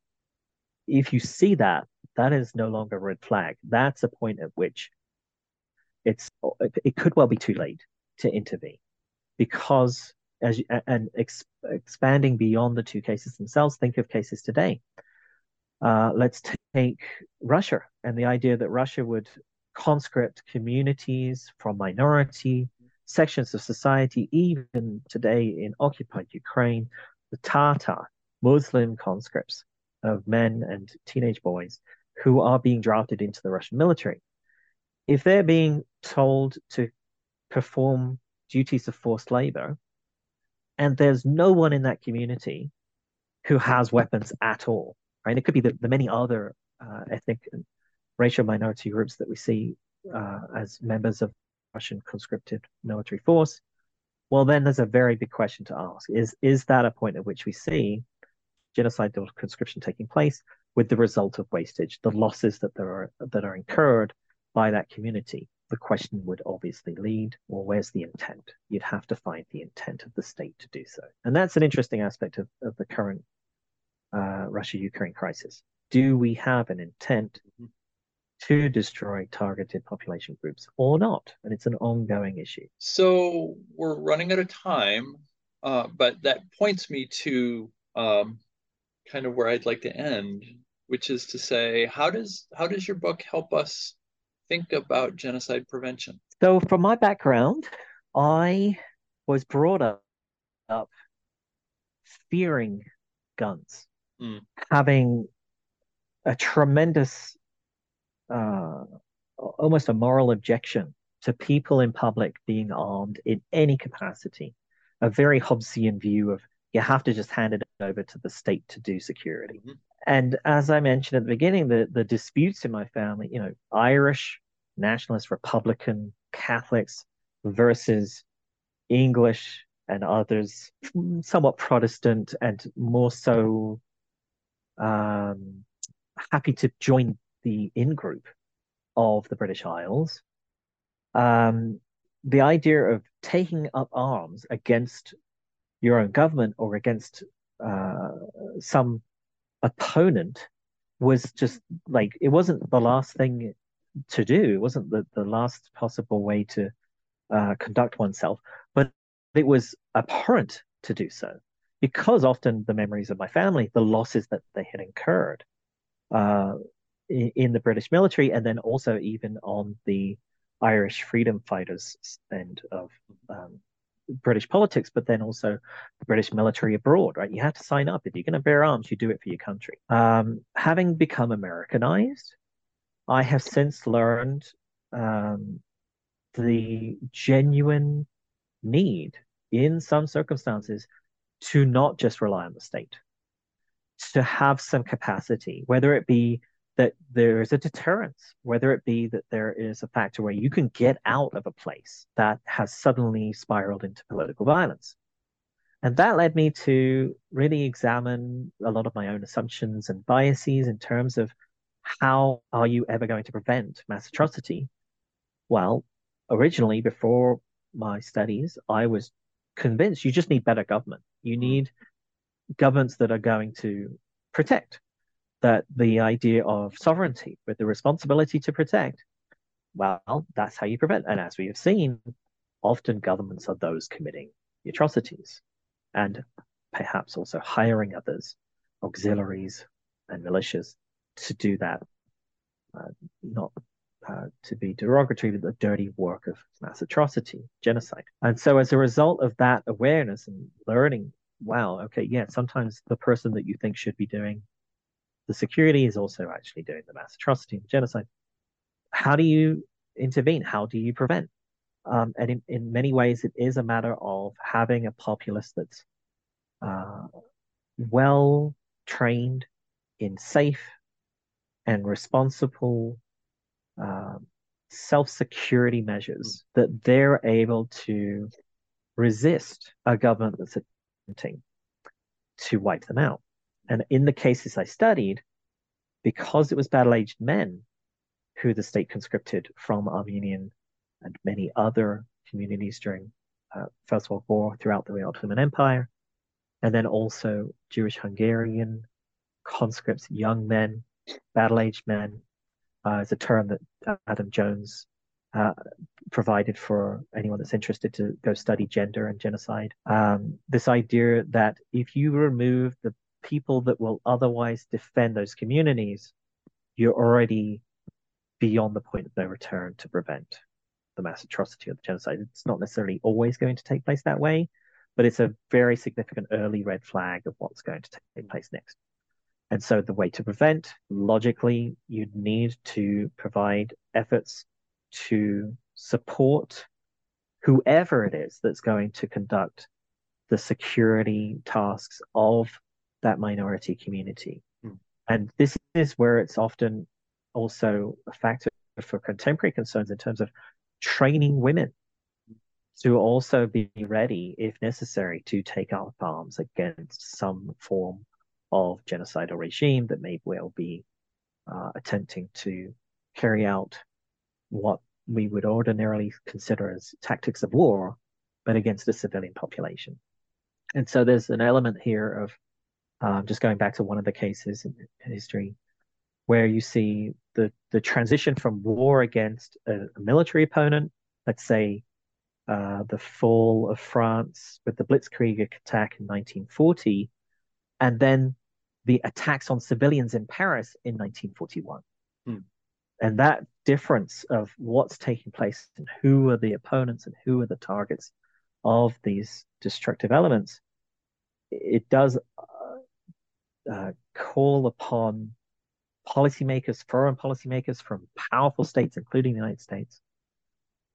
if you see that, that is no longer a red flag. That's a point at which it's it could well be too late to intervene, because as and ex, expanding beyond the two cases themselves, think of cases today. Uh, let's take Russia and the idea that Russia would conscript communities from minority sections of society, even today in occupied Ukraine, the Tatar Muslim conscripts of men and teenage boys who are being drafted into the Russian military. If they're being told to perform duties of forced labor, and there's no one in that community who has weapons at all, right? It could be the, the many other uh, ethnic and racial minority groups that we see uh, as members of Russian conscripted military force, well, then there's a very big question to ask: is is that a point at which we see genocide or conscription taking place with the result of wastage, the losses that there are that are incurred by that community. The question would obviously lead, well, where's the intent? You'd have to find the intent of the state to do so. And that's an interesting aspect of, of the current uh, Russia Ukraine crisis. Do we have an intent mm-hmm. to destroy targeted population groups or not? And it's an ongoing issue. So we're running out of time, uh, but that points me to um, kind of where I'd like to end, which is to say, how does how does your book help us think about genocide prevention? So, from my background, I was brought up, up fearing guns, mm. having a tremendous, uh, almost a moral objection to people in public being armed in any capacity, a very Hobbesian view of you have to just hand it over to the state to do security. Mm-hmm. And as I mentioned at the beginning, the, the disputes in my family, you know, Irish, nationalist, Republican, Catholics versus English and others, somewhat Protestant and more so um, happy to join the in group of the British Isles. Um, the idea of taking up arms against your own government or against uh, some opponent was just like it wasn't the last thing to do. It wasn't the, the last possible way to uh, conduct oneself, but it was abhorrent to do so because often the memories of my family, the losses that they had incurred uh, in, in, the British military, and then also even on the Irish freedom fighters end of um, British politics, but then also the British military abroad, right? You have to sign up. If you're going to bear arms, you do it for your country. Um, having become Americanized, I have since learned um, the genuine need in some circumstances to not just rely on the state, to have some capacity, whether it be that there is a deterrence, whether it be that there is a factor where you can get out of a place that has suddenly spiraled into political violence. And that led me to really examine a lot of my own assumptions and biases in terms of how are you ever going to prevent mass atrocity? Well, originally, before my studies, I was convinced you just need better government. You need governments that are going to protect that the idea of sovereignty with the responsibility to protect, well, that's how you prevent. And as we have seen, often governments are those committing atrocities and perhaps also hiring others, auxiliaries and militias to do that. Uh, not uh, to be derogatory, the dirty work of mass atrocity, genocide. And so, as a result of that awareness and learning, wow, okay, yeah, sometimes the person that you think should be doing the security is also actually doing the mass atrocity and genocide. How do you intervene? How do you prevent? Um, and in, in many ways, it is a matter of having a populace that's uh, well trained in safe and responsible uh, self security measures that they're able to resist a government that's attempting to wipe them out. And in the cases I studied, because it was battle aged men who the state conscripted from Armenian and many other communities during uh, First World War throughout the Ottoman Empire, and then also Jewish Hungarian conscripts, young men, battle aged men, uh, is a term that Adam Jones uh, provided for anyone that's interested to go study gender and genocide. Um, this idea that if you remove the people that will otherwise defend those communities, you're already beyond the point of no return to prevent the mass atrocity of the genocide. It's not necessarily always going to take place that way, but it's a very significant early red flag of what's going to take place next. And so the way to prevent, logically, you need to provide efforts to support whoever it is that's going to conduct the security tasks of that minority community. Mm. And this is where it's often also a factor for contemporary concerns in terms of training women to also be ready, if necessary, to take up arms against some form of genocidal regime that may well be uh, attempting to carry out what we would ordinarily consider as tactics of war, but against a civilian population. And so there's an element here of um, just going back to one of the cases in history where you see the, the transition from war against a, a military opponent, let's say uh, the fall of France with the Blitzkrieg attack in 1940, and then the attacks on civilians in Paris in 1941. Hmm. And that difference of what's taking place and who are the opponents and who are the targets of these destructive elements, it does uh, uh, call upon policymakers, foreign policymakers from powerful states, including the United States,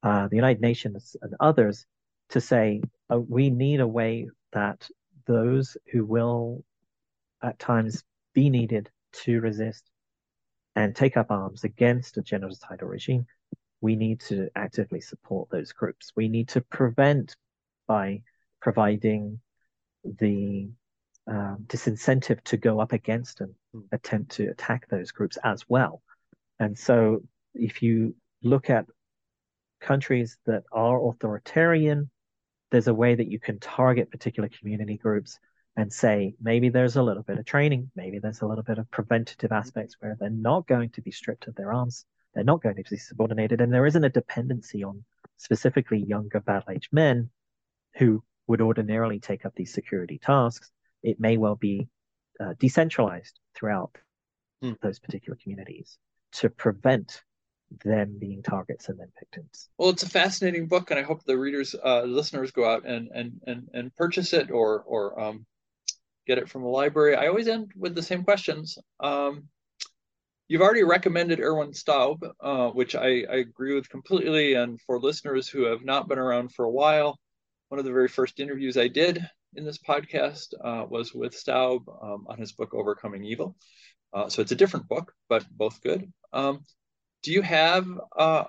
uh, the United Nations, and others, to say uh, we need a way that those who will at times be needed to resist and take up arms against a genocidal regime, we need to actively support those groups. We need to prevent by providing the um, disincentive to go up against and mm. attempt to attack those groups as well. And so, if you look at countries that are authoritarian, there's a way that you can target particular community groups and say maybe there's a little bit of training, maybe there's a little bit of preventative aspects where they're not going to be stripped of their arms, they're not going to be subordinated, and there isn't a dependency on specifically younger battle age men who would ordinarily take up these security tasks. It may well be uh, decentralized throughout mm. those particular communities to prevent them being targets and then victims. Well, it's a fascinating book, and I hope the readers, uh, listeners, go out and and and and purchase it or or um, get it from the library. I always end with the same questions. Um, you've already recommended Ervin Staub, uh, which I, I, agree with completely. And for listeners who have not been around for a while, one of the very first interviews I did in this podcast uh, was with Staub um, on his book Overcoming Evil. Uh, so it's a different book, but both good. Um, do you have uh,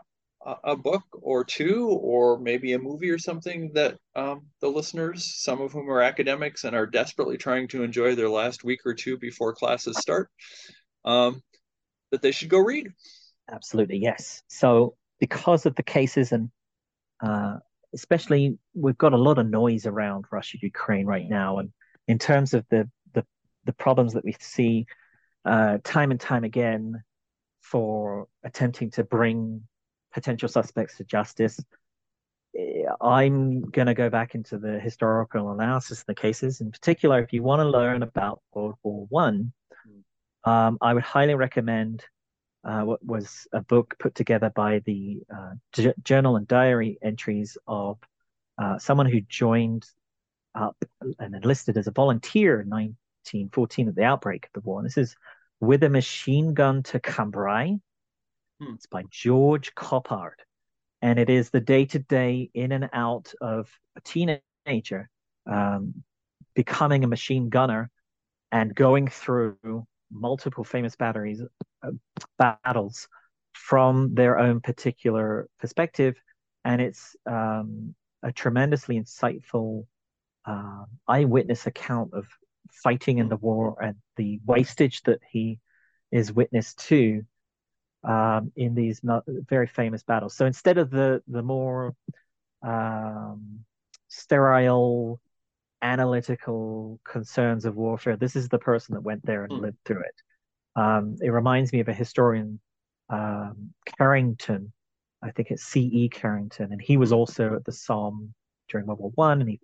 a book or two, or maybe a movie or something that um, the listeners, some of whom are academics and are desperately trying to enjoy their last week or two before classes start, um, that they should go read? Absolutely, yes. So, because of the cases, and uh, especially we've got a lot of noise around Russia, Ukraine right now, and in terms of the the, the problems that we see uh, time and time again for attempting to bring potential suspects to justice. I'm going to go back into the historical analysis of the cases. In particular, if you want to learn about World War One, um, I would highly recommend uh, what was a book put together by the uh, journal and diary entries of uh, someone who joined up and enlisted as a volunteer in 1914 at the outbreak of the war. And this is with a machine gun to Cambrai Hmm. It's by George Coppard. And it is the day to day in and out of a teenager um, becoming a machine gunner and going through multiple famous batteries, uh, battles from their own particular perspective. And it's um, a tremendously insightful uh, eyewitness account of fighting in the war and the wastage that he is witness to um, in these very famous battles. So instead of the the more um, sterile, analytical concerns of warfare, this is the person that went there and mm. lived through it. Um, it reminds me of a historian, um, Carrington. I think it's C.E. Carrington, and he was also at the Somme during World War One, and he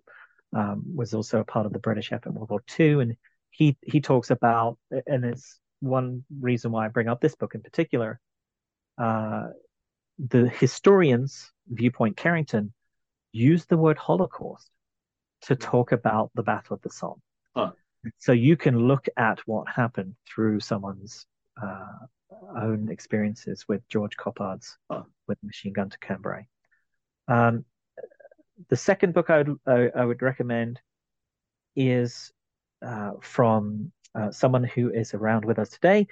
um, was also a part of the British effort in World War Two. And he he talks about, and it's one reason why I bring up this book in particular uh, the historians, viewpoint Carrington, use the word Holocaust to talk about the Battle of the Somme. Huh. So you can look at what happened through someone's uh, own experiences with George Coppard's huh. with Machine Gun to Cambrai. Um, the second book I would, I, I would recommend is uh, from uh, someone who is around with us today,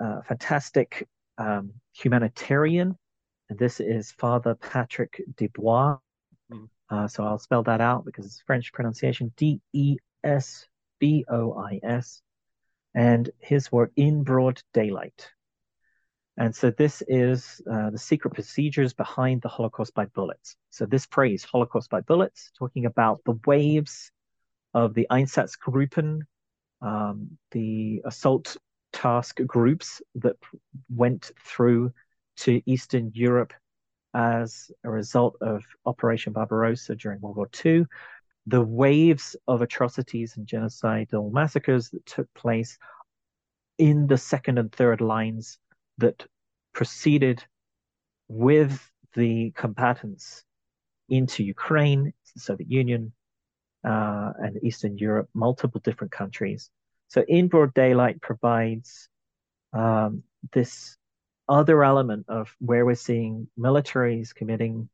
uh, fantastic um, humanitarian, and this is Father Patrick Desbois. Mm. Uh, so I'll spell that out because it's French pronunciation D E S B O I S. and his work In Broad Daylight. And so this is uh, the secret procedures behind the Holocaust by bullets. So this phrase, Holocaust by bullets, talking about the waves of the Einsatzgruppen, um, the assault task groups that went through to Eastern Europe as a result of Operation Barbarossa during World War II, the waves of atrocities and genocidal massacres that took place in the second and third lines that proceeded with the combatants into Ukraine, the Soviet Union, uh, and Eastern Europe, multiple different countries. So in broad daylight provides um, this other element of where we're seeing militaries committing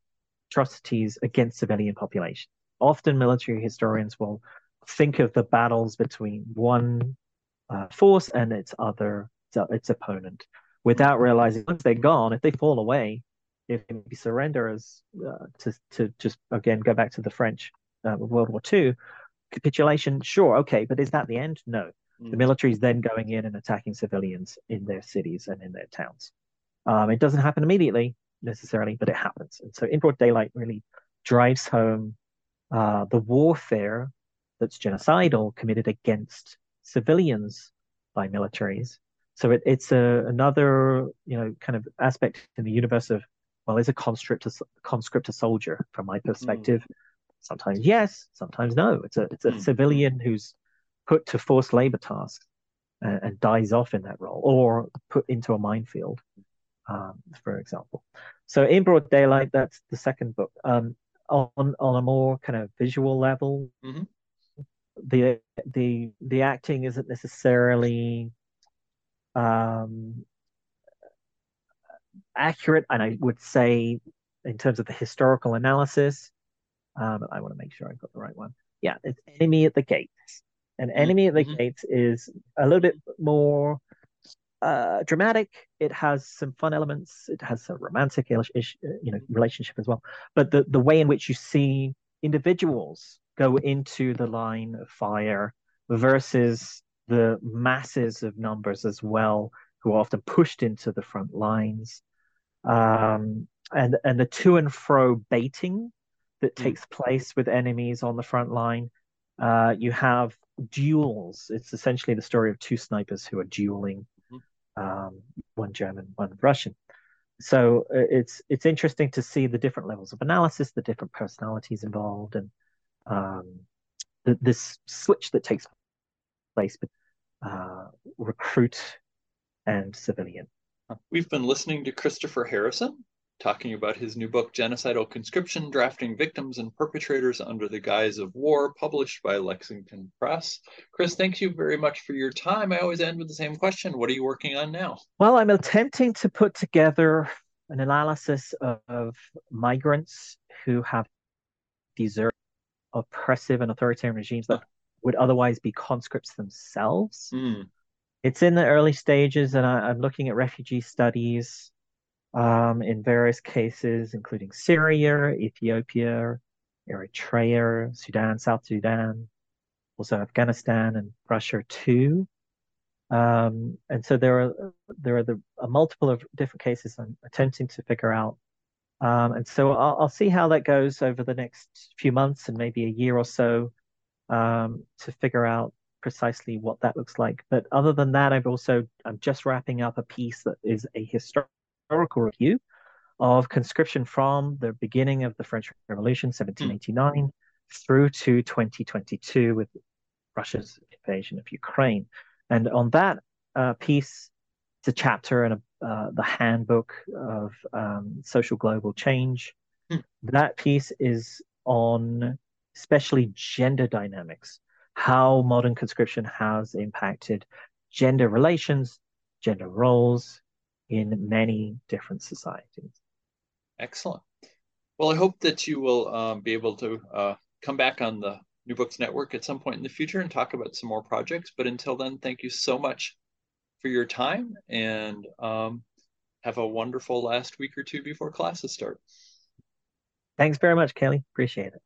atrocities against civilian population. Often military historians will think of the battles between one uh, force and its other its opponent without realizing once they're gone if they fall away if they surrender as uh, to to just again go back to the french uh, world war ii capitulation sure okay but is that the end no mm. the military is then going in and attacking civilians in their cities and in their towns um, it doesn't happen immediately necessarily, but it happens. And so in broad daylight really drives home uh, the warfare that's genocidal committed against civilians by militaries. So it, it's a, another, you know, kind of aspect in the universe of, well, is a conscript a, conscript a soldier from my perspective? Mm. Sometimes yes, sometimes no. It's a it's a mm. civilian who's put to forced labor tasks and, and dies off in that role, or put into a minefield um, for example. So in broad daylight, that's the second book. Um, on on a more kind of visual level, mm-hmm. the the the acting isn't necessarily um, accurate, and I would say in terms of the historical analysis, um, I want to make sure I've got the right one. Yeah, it's Enemy at the Gates. An mm-hmm. Enemy at the mm-hmm. Gates is a little bit more uh, dramatic. It has some fun elements. It has a romantic, you know, relationship as well. But the the way in which you see individuals go into the line of fire versus the masses of numbers as well, who are often pushed into the front lines, um, and and the to and fro baiting that mm. takes place with enemies on the front line. Uh, you have duels. It's essentially the story of two snipers who are dueling um, one German, one Russian. So uh, it's it's interesting to see the different levels of analysis, the different personalities involved, and um, the, this switch that takes place between uh, recruit and civilian. We've been listening to Christopher Harrison, talking about his new book, Genocidal Conscription Drafting Victims and Perpetrators Under the Guise of War, published by Lexington Press. Chris, thank you very much for your time. I always end with the same question What are you working on now? Well, I'm attempting to put together an analysis of, of migrants who have deserved oppressive and authoritarian regimes that would otherwise be conscripts themselves. Mm. It's in the early stages, and I, I'm looking at refugee studies um, in various cases, including Syria, Ethiopia, Eritrea, Sudan, South Sudan, also Afghanistan and Russia too. Um, and so there are there are the a multiple of different cases I'm attempting to figure out. Um, and so I'll, I'll, see how that goes over the next few months and maybe a year or so um, to figure out precisely what that looks like. But other than that, I've also I'm just wrapping up a piece that is a historic historical review of conscription from the beginning of the French Revolution, 1789, mm. through to 2022 with Russia's invasion of Ukraine. And on that uh, piece, it's a chapter in a, uh, the handbook of um, social global change. Mm. That piece is on especially gender dynamics, how modern conscription has impacted gender relations, gender roles, in many different societies. Excellent. Well, I hope that you will um, be able to uh, come back on the New Books Network at some point in the future and talk about some more projects. But until then, thank you so much for your time and um, have a wonderful last week or two before classes start. Thanks very much, Kelly. Appreciate it.